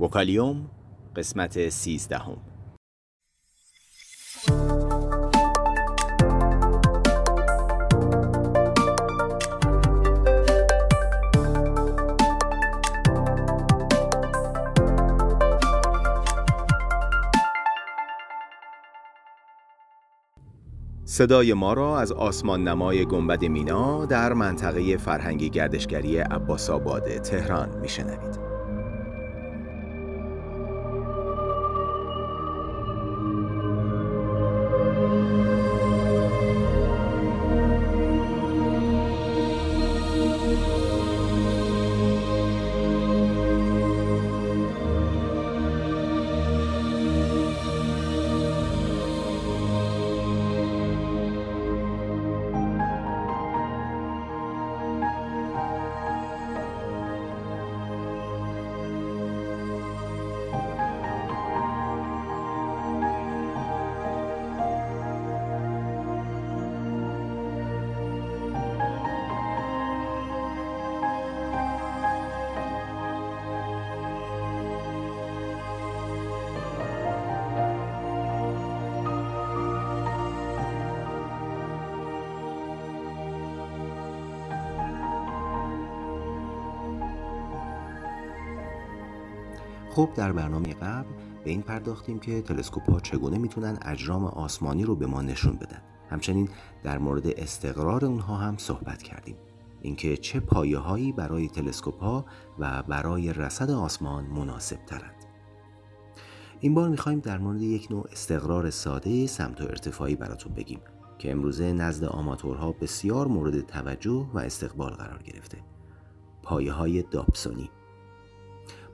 وکالیوم قسمت سیزدهم صدای ما را از آسمان نمای گنبد مینا در منطقه فرهنگی گردشگری عباس آباد تهران میشنوید. خب در برنامه قبل به این پرداختیم که تلسکوپ ها چگونه می‌تونن اجرام آسمانی رو به ما نشون بدن. همچنین در مورد استقرار اونها هم صحبت کردیم. اینکه چه پایه هایی برای تلسکوپ ها و برای رصد آسمان مناسب ترند این بار می‌خوایم در مورد یک نوع استقرار ساده سمت و ارتفاعی براتون بگیم که امروزه نزد آماتورها بسیار مورد توجه و استقبال قرار گرفته. پایه های داپسونی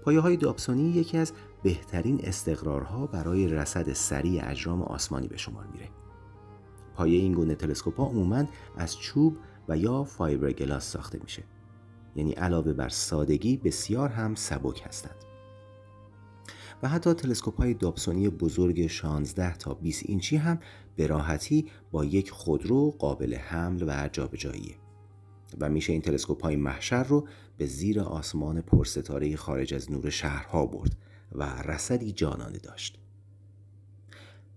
پایه های دابسونی یکی از بهترین استقرارها برای رصد سریع اجرام آسمانی به شمار میره. پایه این گونه تلسکوپ ها عموما از چوب و یا فایبر گلاس ساخته میشه. یعنی علاوه بر سادگی بسیار هم سبک هستند. و حتی تلسکوپ های دابسونی بزرگ 16 تا 20 اینچی هم به راحتی با یک خودرو قابل حمل و جابجاییه. و میشه این تلسکوپ های محشر رو به زیر آسمان پرستاره خارج از نور شهرها برد و رصدی جانانه داشت.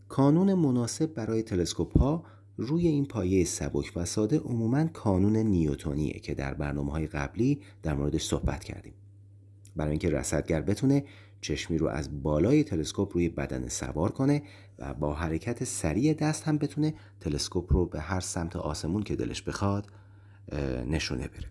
کانون مناسب برای تلسکوپ ها روی این پایه سبک و ساده عموما کانون نیوتونیه که در برنامه های قبلی در موردش صحبت کردیم. برای اینکه رصدگر بتونه چشمی رو از بالای تلسکوپ روی بدن سوار کنه و با حرکت سریع دست هم بتونه تلسکوپ رو به هر سمت آسمون که دلش بخواد نشونه بره.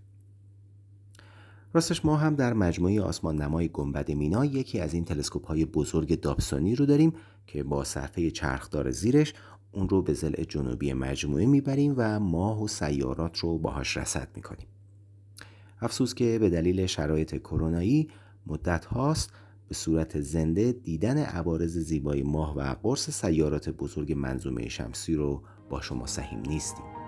راستش ما هم در مجموعه آسمان نمای گنبد مینا یکی از این تلسکوپ های بزرگ دابسونی رو داریم که با صفحه چرخدار زیرش اون رو به زل جنوبی مجموعه می‌بریم و ماه و سیارات رو باهاش رصد می‌کنیم. افسوس که به دلیل شرایط کرونایی مدت هاست به صورت زنده دیدن عوارض زیبای ماه و قرص سیارات بزرگ منظومه شمسی رو با شما سهیم نیستیم.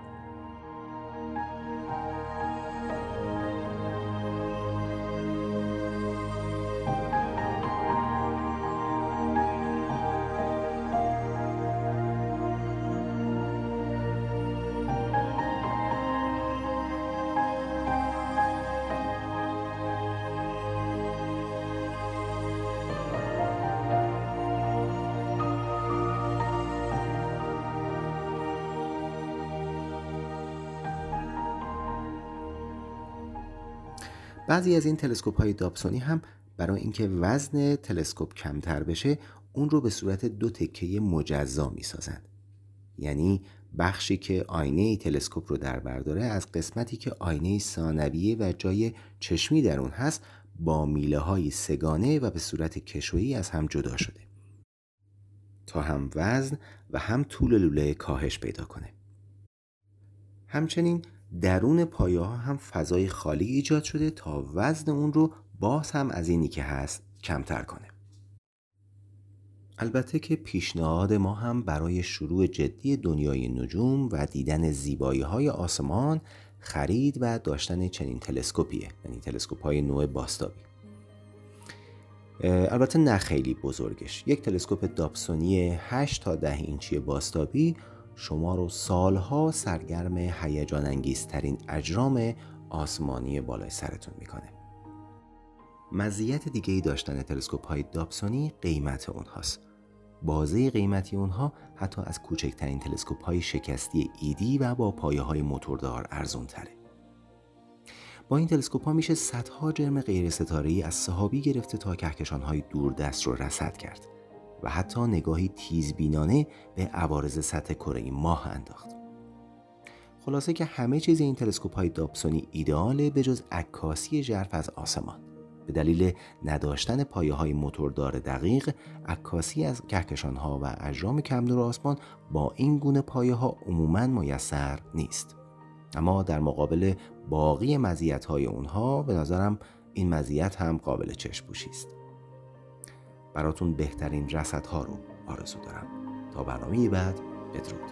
بعضی از این تلسکوپ های دابسونی هم برای اینکه وزن تلسکوپ کمتر بشه اون رو به صورت دو تکه مجزا می سازند. یعنی بخشی که آینه تلسکوپ رو در برداره از قسمتی که آینه ثانویه و جای چشمی در اون هست با میله های سگانه و به صورت کشویی از هم جدا شده تا هم وزن و هم طول لوله کاهش پیدا کنه همچنین درون پایه ها هم فضای خالی ایجاد شده تا وزن اون رو باز هم از اینی که هست کمتر کنه. البته که پیشنهاد ما هم برای شروع جدی دنیای نجوم و دیدن زیبایی های آسمان خرید و داشتن چنین تلسکوپیه یعنی تلسکوپ های نوع باستابی. البته نه خیلی بزرگش. یک تلسکوپ دابسونی 8 تا 10 اینچی باستابی شما رو سالها سرگرم هیجان انگیزترین اجرام آسمانی بالای سرتون می‌کنه. مزیت دیگه ای داشتن تلسکوپ های دابسونی قیمت اونهاست. بازه قیمتی اونها حتی از کوچکترین تلسکوپ های شکستی ایدی و با پایه های موتوردار ارزون تره. با این تلسکوپ ها میشه صدها جرم غیر ستاره از صحابی گرفته تا کهکشان های دوردست رو رصد کرد. و حتی نگاهی تیزبینانه به عوارض سطح کره ماه انداخت. خلاصه که همه چیز این تلسکوپ های دابسونی ایدئاله به جز عکاسی ژرف از آسمان. به دلیل نداشتن پایه های موتوردار دقیق عکاسی از کهکشان ها و اجرام کمنور آسمان با این گونه پایه ها عموما میسر نیست اما در مقابل باقی مزیت های اونها به نظرم این مزیت هم قابل چشم است براتون بهترین ها رو آرزو دارم. تا برنامه بعد بدرود.